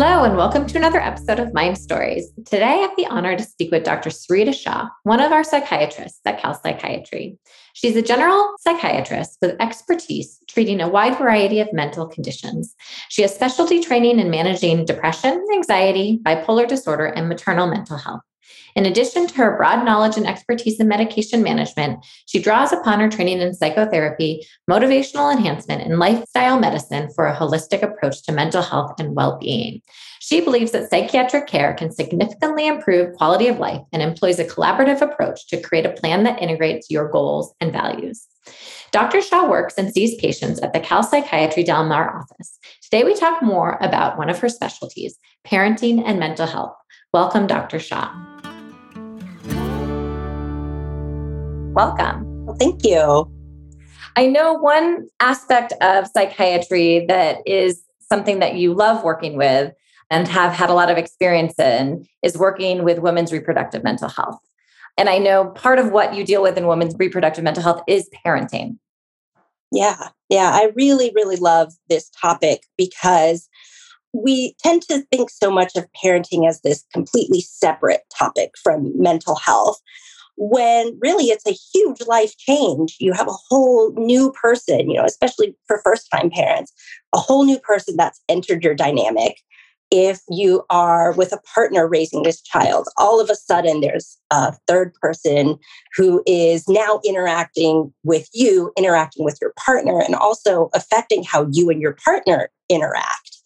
Hello, and welcome to another episode of Mind Stories. Today, I have the honor to speak with Dr. Sarita Shah, one of our psychiatrists at Cal Psychiatry. She's a general psychiatrist with expertise treating a wide variety of mental conditions. She has specialty training in managing depression, anxiety, bipolar disorder, and maternal mental health. In addition to her broad knowledge and expertise in medication management, she draws upon her training in psychotherapy, motivational enhancement, and lifestyle medicine for a holistic approach to mental health and well being. She believes that psychiatric care can significantly improve quality of life and employs a collaborative approach to create a plan that integrates your goals and values. Dr. Shah works and sees patients at the Cal Psychiatry Del Mar office. Today, we talk more about one of her specialties, parenting and mental health. Welcome, Dr. Shah. Welcome. Well, thank you. I know one aspect of psychiatry that is something that you love working with and have had a lot of experience in is working with women's reproductive mental health. And I know part of what you deal with in women's reproductive mental health is parenting. Yeah, yeah. I really, really love this topic because we tend to think so much of parenting as this completely separate topic from mental health when really it's a huge life change. You have a whole new person, you know, especially for first time parents, a whole new person that's entered your dynamic. If you are with a partner raising this child, all of a sudden there's a third person who is now interacting with you, interacting with your partner, and also affecting how you and your partner interact.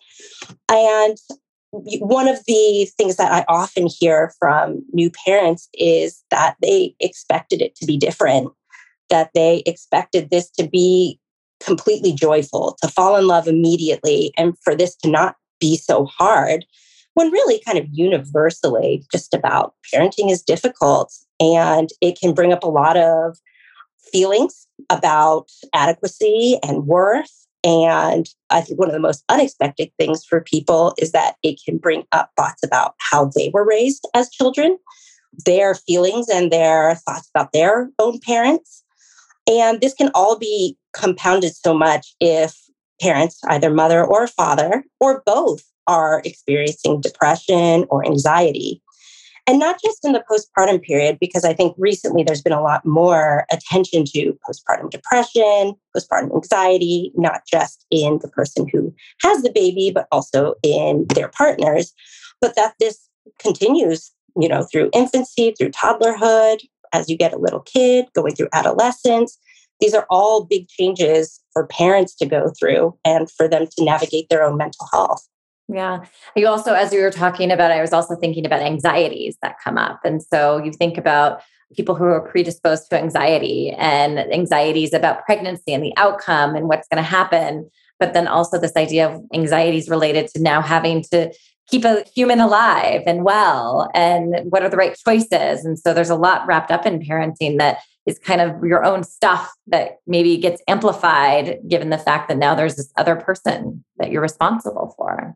And one of the things that I often hear from new parents is that they expected it to be different, that they expected this to be completely joyful, to fall in love immediately, and for this to not be so hard. When really, kind of universally, just about parenting is difficult and it can bring up a lot of feelings about adequacy and worth and I think one of the most unexpected things for people is that it can bring up thoughts about how they were raised as children, their feelings and their thoughts about their own parents. And this can all be compounded so much if parents, either mother or father, or both, are experiencing depression or anxiety and not just in the postpartum period, because I think recently there's been a lot more attention to postpartum depression, postpartum anxiety, not just in the person who has the baby, but also in their partners. But that this continues, you know, through infancy, through toddlerhood, as you get a little kid, going through adolescence. These are all big changes for parents to go through and for them to navigate their own mental health. Yeah. You also, as you were talking about, I was also thinking about anxieties that come up. And so you think about people who are predisposed to anxiety and anxieties about pregnancy and the outcome and what's going to happen. But then also this idea of anxieties related to now having to keep a human alive and well and what are the right choices. And so there's a lot wrapped up in parenting that is kind of your own stuff that maybe gets amplified given the fact that now there's this other person that you're responsible for.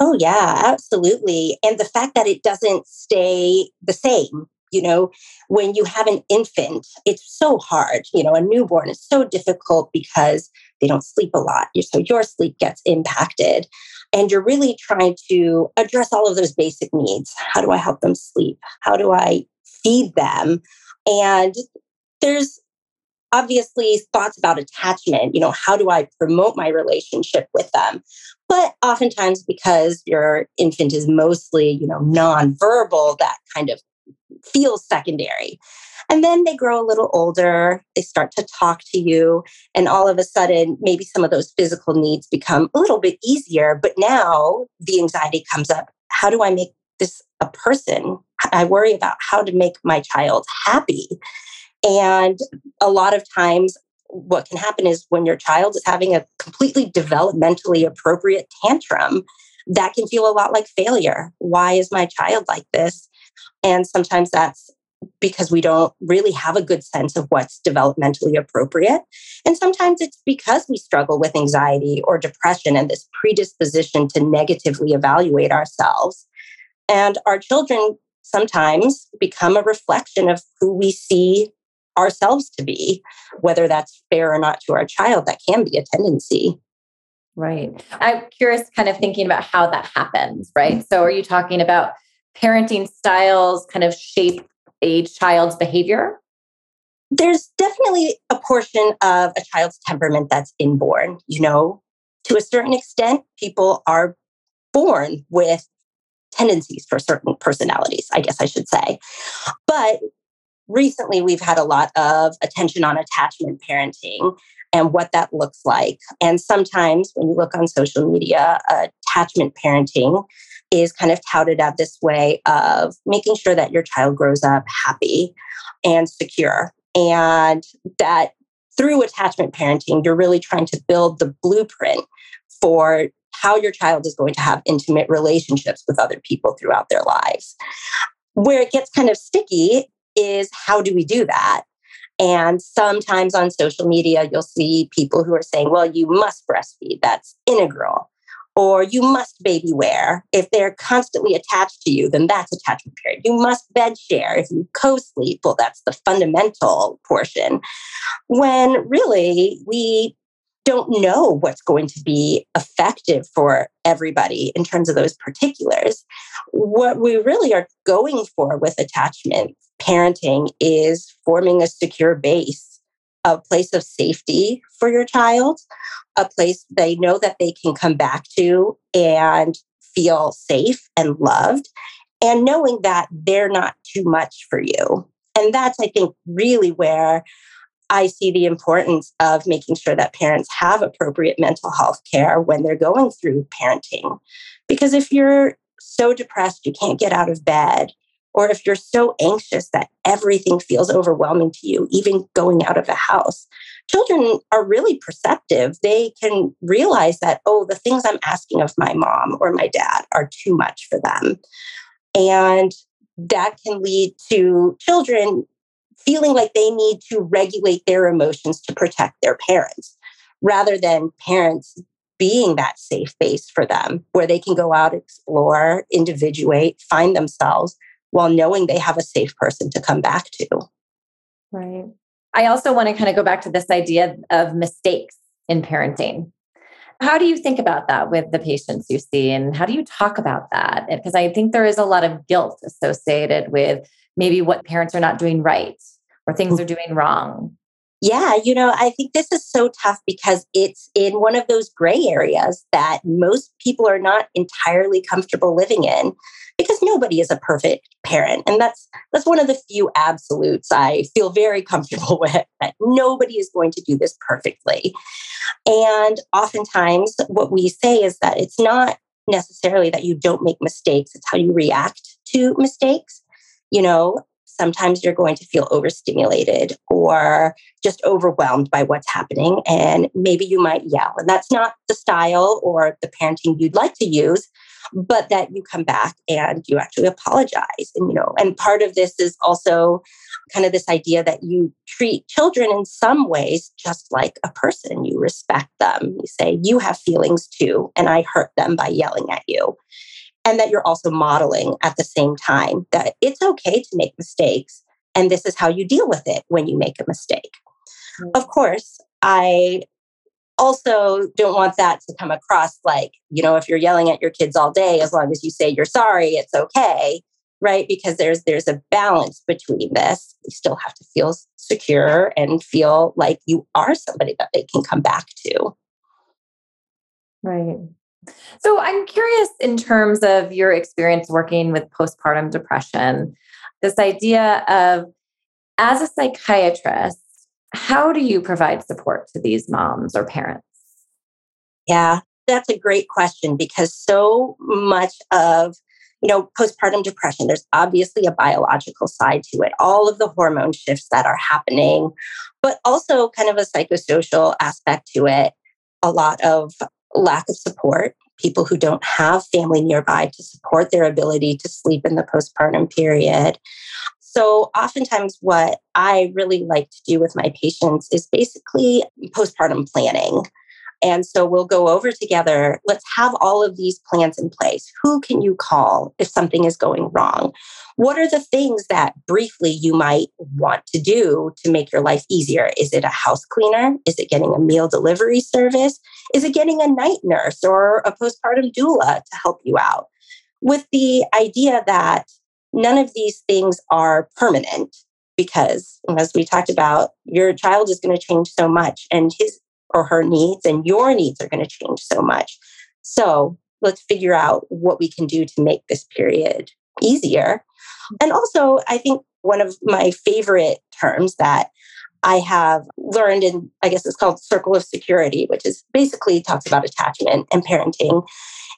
Oh, yeah, absolutely. And the fact that it doesn't stay the same, you know, when you have an infant, it's so hard. You know, a newborn is so difficult because they don't sleep a lot. So your sleep gets impacted. And you're really trying to address all of those basic needs. How do I help them sleep? How do I feed them? And there's obviously thoughts about attachment you know how do i promote my relationship with them? But oftentimes because your infant is mostly you know nonverbal that kind of feels secondary. And then they grow a little older they start to talk to you and all of a sudden maybe some of those physical needs become a little bit easier but now the anxiety comes up how do i make this a person? I worry about how to make my child happy and a lot of times, what can happen is when your child is having a completely developmentally appropriate tantrum, that can feel a lot like failure. Why is my child like this? And sometimes that's because we don't really have a good sense of what's developmentally appropriate. And sometimes it's because we struggle with anxiety or depression and this predisposition to negatively evaluate ourselves. And our children sometimes become a reflection of who we see ourselves to be, whether that's fair or not to our child, that can be a tendency. Right. I'm curious, kind of thinking about how that happens, right? So, are you talking about parenting styles kind of shape a child's behavior? There's definitely a portion of a child's temperament that's inborn. You know, to a certain extent, people are born with tendencies for certain personalities, I guess I should say. But recently, we've had a lot of attention on attachment parenting and what that looks like. And sometimes when you look on social media, attachment parenting is kind of touted as this way of making sure that your child grows up happy and secure. And that through attachment parenting, you're really trying to build the blueprint for how your child is going to have intimate relationships with other people throughout their lives. Where it gets kind of sticky is how do we do that? And sometimes on social media, you'll see people who are saying, well, you must breastfeed, that's integral. Or you must baby wear. If they're constantly attached to you, then that's attachment period. You must bed share. If you co sleep, well, that's the fundamental portion. When really we don't know what's going to be effective for everybody in terms of those particulars. What we really are going for with attachment parenting is forming a secure base, a place of safety for your child, a place they know that they can come back to and feel safe and loved, and knowing that they're not too much for you. And that's, I think, really where I see the importance of making sure that parents have appropriate mental health care when they're going through parenting. Because if you're so depressed you can't get out of bed, or if you're so anxious that everything feels overwhelming to you, even going out of the house, children are really perceptive. They can realize that, oh, the things I'm asking of my mom or my dad are too much for them. And that can lead to children feeling like they need to regulate their emotions to protect their parents rather than parents being that safe base for them where they can go out, explore, individuate, find themselves while knowing they have a safe person to come back to. Right. I also want to kind of go back to this idea of mistakes in parenting. How do you think about that with the patients you see? And how do you talk about that? Because I think there is a lot of guilt associated with maybe what parents are not doing right or things are doing wrong? Yeah, you know, I think this is so tough because it's in one of those gray areas that most people are not entirely comfortable living in because nobody is a perfect parent. And that's that's one of the few absolutes I feel very comfortable with that nobody is going to do this perfectly. And oftentimes what we say is that it's not necessarily that you don't make mistakes, it's how you react to mistakes. You know, sometimes you're going to feel overstimulated or just overwhelmed by what's happening. And maybe you might yell. And that's not the style or the parenting you'd like to use, but that you come back and you actually apologize. And, you know, and part of this is also kind of this idea that you treat children in some ways just like a person. You respect them. You say, you have feelings too, and I hurt them by yelling at you and that you're also modeling at the same time that it's okay to make mistakes and this is how you deal with it when you make a mistake. Mm-hmm. Of course, I also don't want that to come across like, you know, if you're yelling at your kids all day as long as you say you're sorry, it's okay, right? Because there's there's a balance between this. You still have to feel secure and feel like you are somebody that they can come back to. Right. So I'm curious in terms of your experience working with postpartum depression, this idea of as a psychiatrist, how do you provide support to these moms or parents? Yeah, that's a great question because so much of you know postpartum depression there's obviously a biological side to it all of the hormone shifts that are happening but also kind of a psychosocial aspect to it a lot of lack of support, people who don't have family nearby to support their ability to sleep in the postpartum period. So, oftentimes, what I really like to do with my patients is basically postpartum planning. And so we'll go over together. Let's have all of these plans in place. Who can you call if something is going wrong? What are the things that briefly you might want to do to make your life easier? Is it a house cleaner? Is it getting a meal delivery service? Is it getting a night nurse or a postpartum doula to help you out? With the idea that none of these things are permanent because, as we talked about, your child is going to change so much and his or her needs and your needs are going to change so much. So let's figure out what we can do to make this period easier. And also, I think one of my favorite terms that I have learned in, I guess it's called circle of security, which is basically talks about attachment and parenting,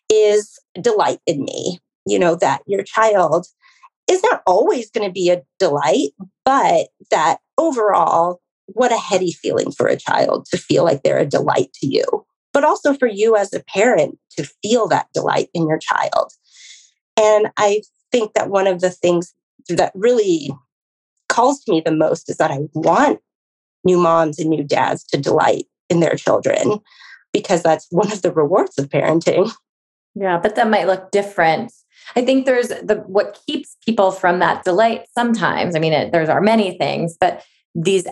is delight in me. You know, that your child is not always going to be a delight, but that overall what a heady feeling for a child to feel like they're a delight to you, but also for you as a parent to feel that delight in your child. And I think that one of the things that really calls to me the most is that I want new moms and new dads to delight in their children because that's one of the rewards of parenting. Yeah, but that might look different. I think there's the what keeps people from that delight sometimes. I mean, it, there are many things, but these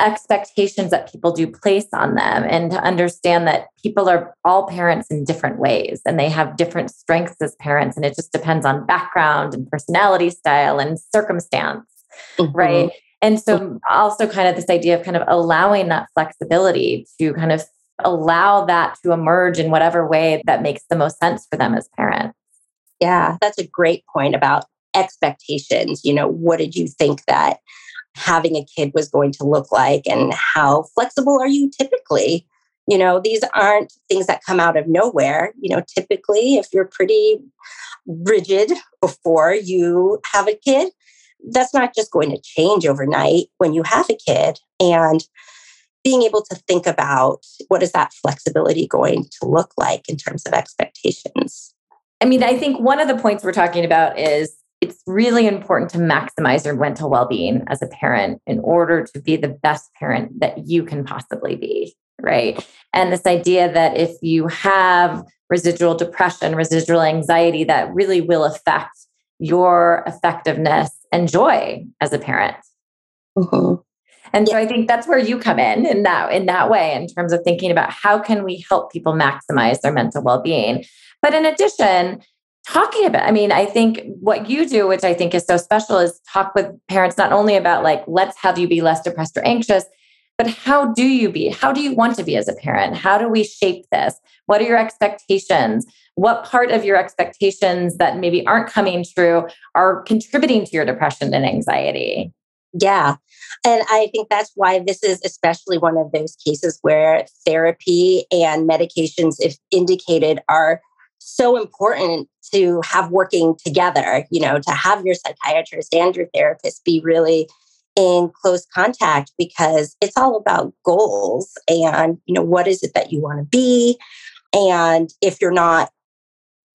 expectations that people do place on them and to understand that people are all parents in different ways and they have different strengths as parents. And it just depends on background and personality style and circumstance mm-hmm. right? And so also kind of this idea of kind of allowing that flexibility to kind of allow that to emerge in whatever way that makes the most sense for them as parents. Yeah that's a great point about expectations. You know what did you think that having a kid was going to look like and how flexible are you typically? You know these aren't things that come out of nowhere. You know typically if you're pretty rigid before you have a kid that's not just going to change overnight when you have a kid. And being able to think about what is that flexibility going to look like in terms of expectations. I mean i think one of the points we're talking about is it's really important to maximize your mental well being as a parent in order to be the best parent that you can possibly be. Right. And this idea that if you have residual depression, residual anxiety, that really will affect your effectiveness and joy as a parent. Mm-hmm. And so I think that's where you come in in that in that way in terms of thinking about how can we help people maximize their mental well-being. But in addition, talking about i mean i think what you do which i think is so special is talk with parents not only about like let's have you be less depressed or anxious but how do you be? How do you want to be as a parent? How do we shape this? What are your expectations? What part of your expectations that maybe aren't coming true are contributing to your depression and anxiety? Yeah. And I think that's why this is especially one of those cases where therapy and medications, if indicated, are so important to have working together, you know, to have your psychiatrist and your therapist be really in close contact because it's all about goals and, you know, what is it that you want to be? And if you're not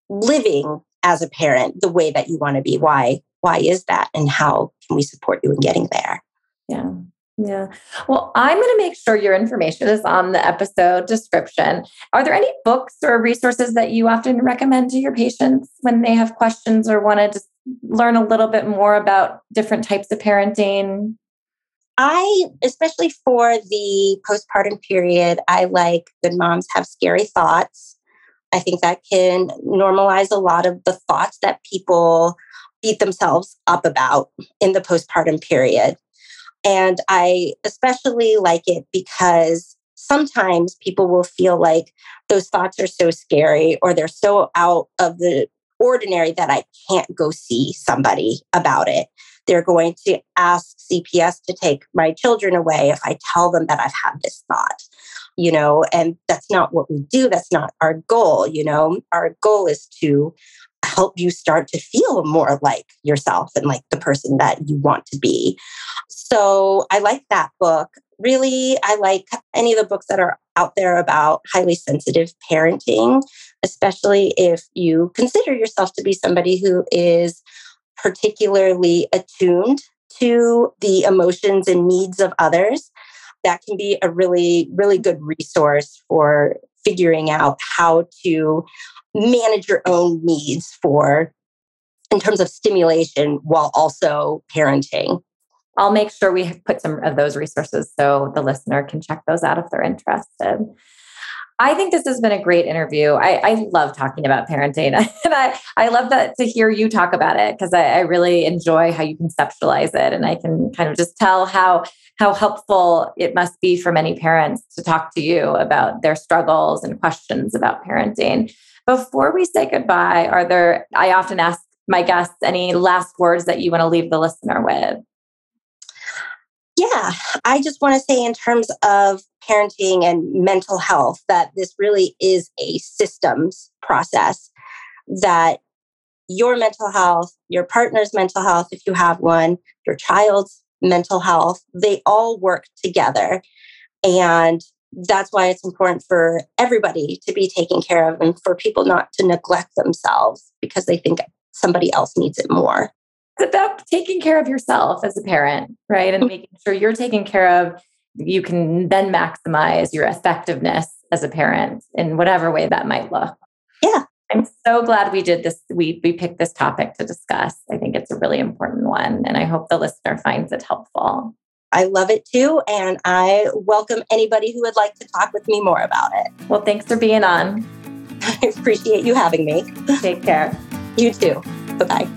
living as a parent the way that you want to be, why? Why is that? And how can we support you in getting there? Yeah. Yeah. Well, I'm going to make sure your information is on the episode description. Are there any books or resources that you often recommend to your patients when they have questions or want to just learn a little bit more about different types of parenting? I, especially for the postpartum period, I like Good Moms Have Scary Thoughts. I think that can normalize a lot of the thoughts that people beat themselves up about in the postpartum period. And I especially like it because sometimes people will feel like those thoughts are so scary or they're so out of the ordinary that I can't go see somebody about it. They're going to ask CPS to take my children away if I tell them that I've had this thought, you know, and that's not what we do. That's not our goal, you know. Our goal is to help you start to feel more like yourself and like the person that you want to be. So I like that book. Really, I like any of the books that are out there about highly sensitive parenting, especially if you consider yourself to be somebody who is particularly attuned to the emotions and needs of others, that can be a really, really good resource for figuring out how to manage your own needs for in terms of stimulation while also parenting. I'll make sure we put some of those resources so the listener can check those out if they're interested. I think this has been a great interview. I, I love talking about parenting. and I, I love that to hear you talk about it because I, I really enjoy how you conceptualize it. And I can kind of just tell how how helpful it must be for many parents to talk to you about their struggles and questions about parenting. Before we say goodbye, are there, I often ask my guests any last words that you want to leave the listener with? Yeah, I just want to say, in terms of parenting and mental health, that this really is a systems process that your mental health, your partner's mental health, if you have one, your child's mental health, they all work together. And that's why it's important for everybody to be taken care of and for people not to neglect themselves because they think somebody else needs it more. It's about taking care of yourself as a parent, right? And mm-hmm. making sure you're taken care of. You can then maximize your effectiveness as a parent in whatever way that might look. Yeah. I'm so glad we did this. We we picked this topic to discuss. I think it's a really important one, and I hope the listener finds it helpful. I love it too, and I welcome anybody who would like to talk with me more about it. Well, thanks for being on. I appreciate you having me. Take care. You too. Bye bye.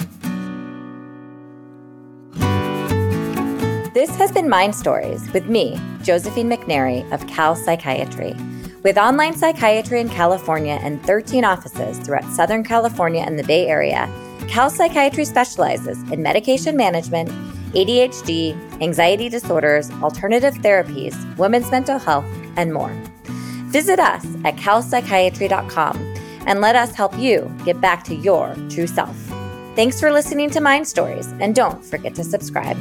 This has been Mind Stories with me, Josephine McNary of Cal Psychiatry. With online psychiatry in California and 13 offices throughout Southern California and the Bay Area, Cal Psychiatry specializes in medication management, ADHD, anxiety disorders, alternative therapies, women's mental health, and more. Visit us at calpsychiatry.com and let us help you get back to your true self. Thanks for listening to Mind Stories, and don't forget to subscribe.